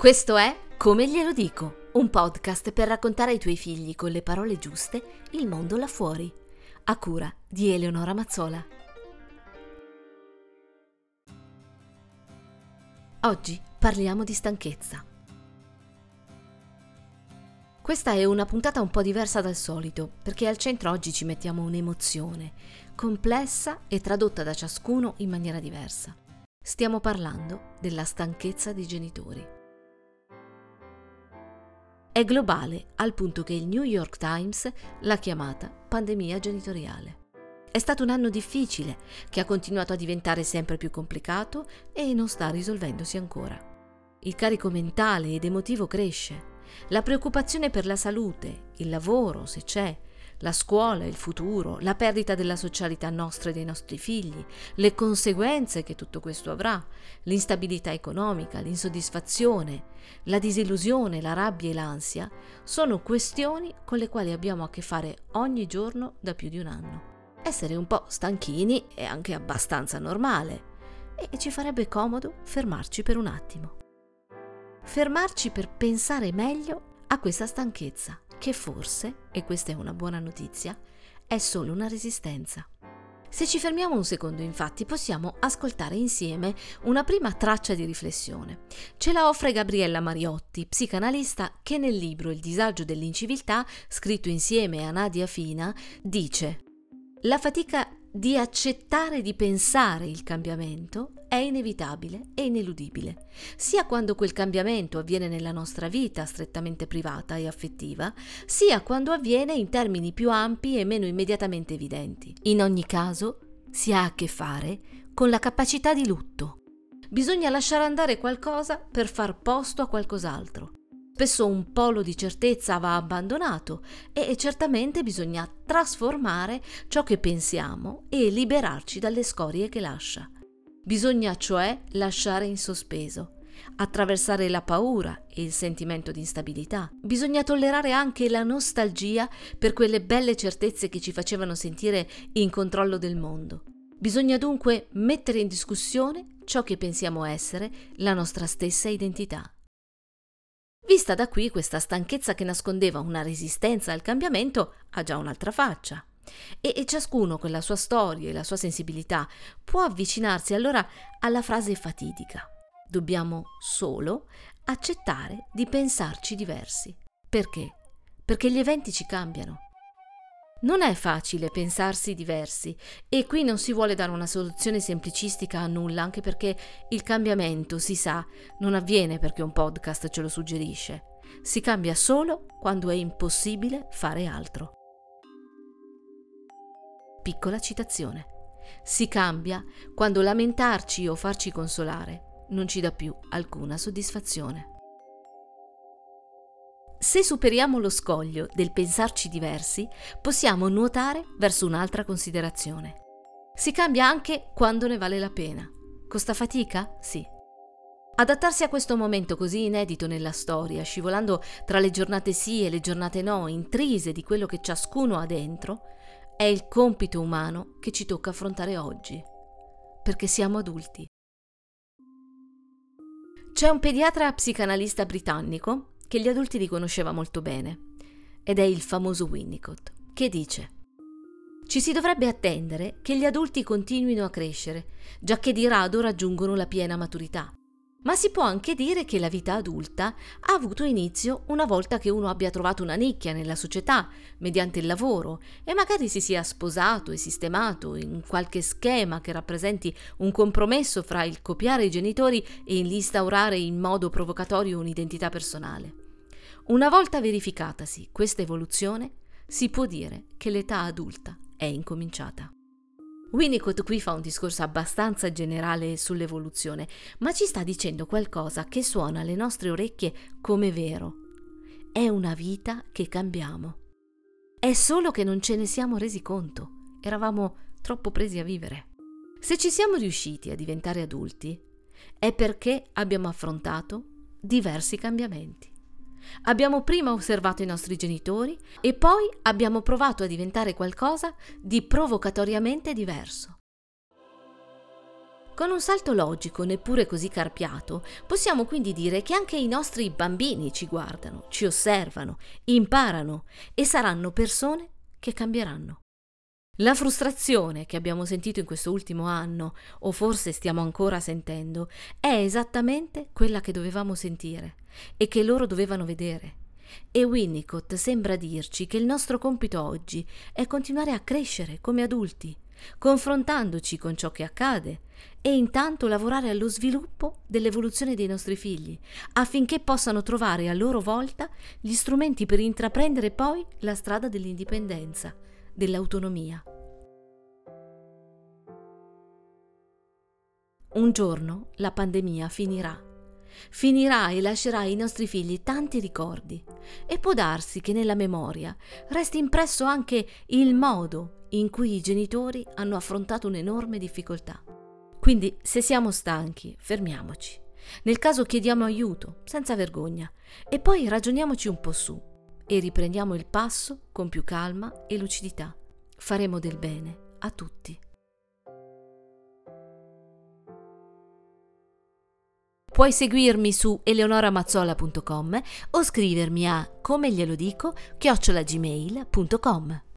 Questo è Come glielo dico, un podcast per raccontare ai tuoi figli con le parole giuste il mondo là fuori, a cura di Eleonora Mazzola. Oggi parliamo di stanchezza. Questa è una puntata un po' diversa dal solito, perché al centro oggi ci mettiamo un'emozione, complessa e tradotta da ciascuno in maniera diversa. Stiamo parlando della stanchezza dei genitori è globale al punto che il New York Times l'ha chiamata pandemia genitoriale. È stato un anno difficile che ha continuato a diventare sempre più complicato e non sta risolvendosi ancora. Il carico mentale ed emotivo cresce, la preoccupazione per la salute, il lavoro, se c'è, la scuola, il futuro, la perdita della socialità nostra e dei nostri figli, le conseguenze che tutto questo avrà, l'instabilità economica, l'insoddisfazione, la disillusione, la rabbia e l'ansia, sono questioni con le quali abbiamo a che fare ogni giorno da più di un anno. Essere un po' stanchini è anche abbastanza normale e ci farebbe comodo fermarci per un attimo. Fermarci per pensare meglio a questa stanchezza che forse, e questa è una buona notizia, è solo una resistenza. Se ci fermiamo un secondo, infatti, possiamo ascoltare insieme una prima traccia di riflessione. Ce la offre Gabriella Mariotti, psicanalista che nel libro Il disagio dell'inciviltà, scritto insieme a Nadia Fina, dice La fatica di accettare di pensare il cambiamento è inevitabile e ineludibile, sia quando quel cambiamento avviene nella nostra vita strettamente privata e affettiva, sia quando avviene in termini più ampi e meno immediatamente evidenti. In ogni caso, si ha a che fare con la capacità di lutto. Bisogna lasciare andare qualcosa per far posto a qualcos'altro. Spesso un polo di certezza va abbandonato e certamente bisogna trasformare ciò che pensiamo e liberarci dalle scorie che lascia. Bisogna cioè lasciare in sospeso, attraversare la paura e il sentimento di instabilità. Bisogna tollerare anche la nostalgia per quelle belle certezze che ci facevano sentire in controllo del mondo. Bisogna dunque mettere in discussione ciò che pensiamo essere la nostra stessa identità. Vista da qui, questa stanchezza che nascondeva una resistenza al cambiamento ha già un'altra faccia. E, e, ciascuno con la sua storia e la sua sensibilità può avvicinarsi allora alla frase fatidica. Dobbiamo solo accettare di pensarci diversi. Perché? Perché gli eventi ci cambiano. Non è facile pensarsi diversi e qui non si vuole dare una soluzione semplicistica a nulla, anche perché il cambiamento, si sa, non avviene perché un podcast ce lo suggerisce. Si cambia solo quando è impossibile fare altro. Piccola citazione. Si cambia quando lamentarci o farci consolare non ci dà più alcuna soddisfazione. Se superiamo lo scoglio del pensarci diversi, possiamo nuotare verso un'altra considerazione. Si cambia anche quando ne vale la pena. Costa fatica? Sì. Adattarsi a questo momento così inedito nella storia, scivolando tra le giornate sì e le giornate no, intrise di quello che ciascuno ha dentro, è il compito umano che ci tocca affrontare oggi, perché siamo adulti. C'è un pediatra psicanalista britannico che gli adulti riconosceva molto bene, ed è il famoso Winnicott, che dice ci si dovrebbe attendere che gli adulti continuino a crescere, già che di rado raggiungono la piena maturità. Ma si può anche dire che la vita adulta ha avuto inizio una volta che uno abbia trovato una nicchia nella società, mediante il lavoro, e magari si sia sposato e sistemato in qualche schema che rappresenti un compromesso fra il copiare i genitori e l'instaurare in modo provocatorio un'identità personale. Una volta verificatasi questa evoluzione, si può dire che l'età adulta è incominciata. Winnicott qui fa un discorso abbastanza generale sull'evoluzione, ma ci sta dicendo qualcosa che suona alle nostre orecchie come vero. È una vita che cambiamo. È solo che non ce ne siamo resi conto. Eravamo troppo presi a vivere. Se ci siamo riusciti a diventare adulti, è perché abbiamo affrontato diversi cambiamenti. Abbiamo prima osservato i nostri genitori e poi abbiamo provato a diventare qualcosa di provocatoriamente diverso. Con un salto logico, neppure così carpiato, possiamo quindi dire che anche i nostri bambini ci guardano, ci osservano, imparano e saranno persone che cambieranno. La frustrazione che abbiamo sentito in questo ultimo anno, o forse stiamo ancora sentendo, è esattamente quella che dovevamo sentire e che loro dovevano vedere. E Winnicott sembra dirci che il nostro compito oggi è continuare a crescere come adulti, confrontandoci con ciò che accade e intanto lavorare allo sviluppo dell'evoluzione dei nostri figli, affinché possano trovare a loro volta gli strumenti per intraprendere poi la strada dell'indipendenza, dell'autonomia. Un giorno la pandemia finirà. Finirà e lascerà ai nostri figli tanti ricordi e può darsi che nella memoria resti impresso anche il modo in cui i genitori hanno affrontato un'enorme difficoltà. Quindi se siamo stanchi, fermiamoci. Nel caso chiediamo aiuto, senza vergogna, e poi ragioniamoci un po' su e riprendiamo il passo con più calma e lucidità. Faremo del bene a tutti. Puoi seguirmi su eleonoramazzola.com o scrivermi a come glielo dico chiocciolagmail.com.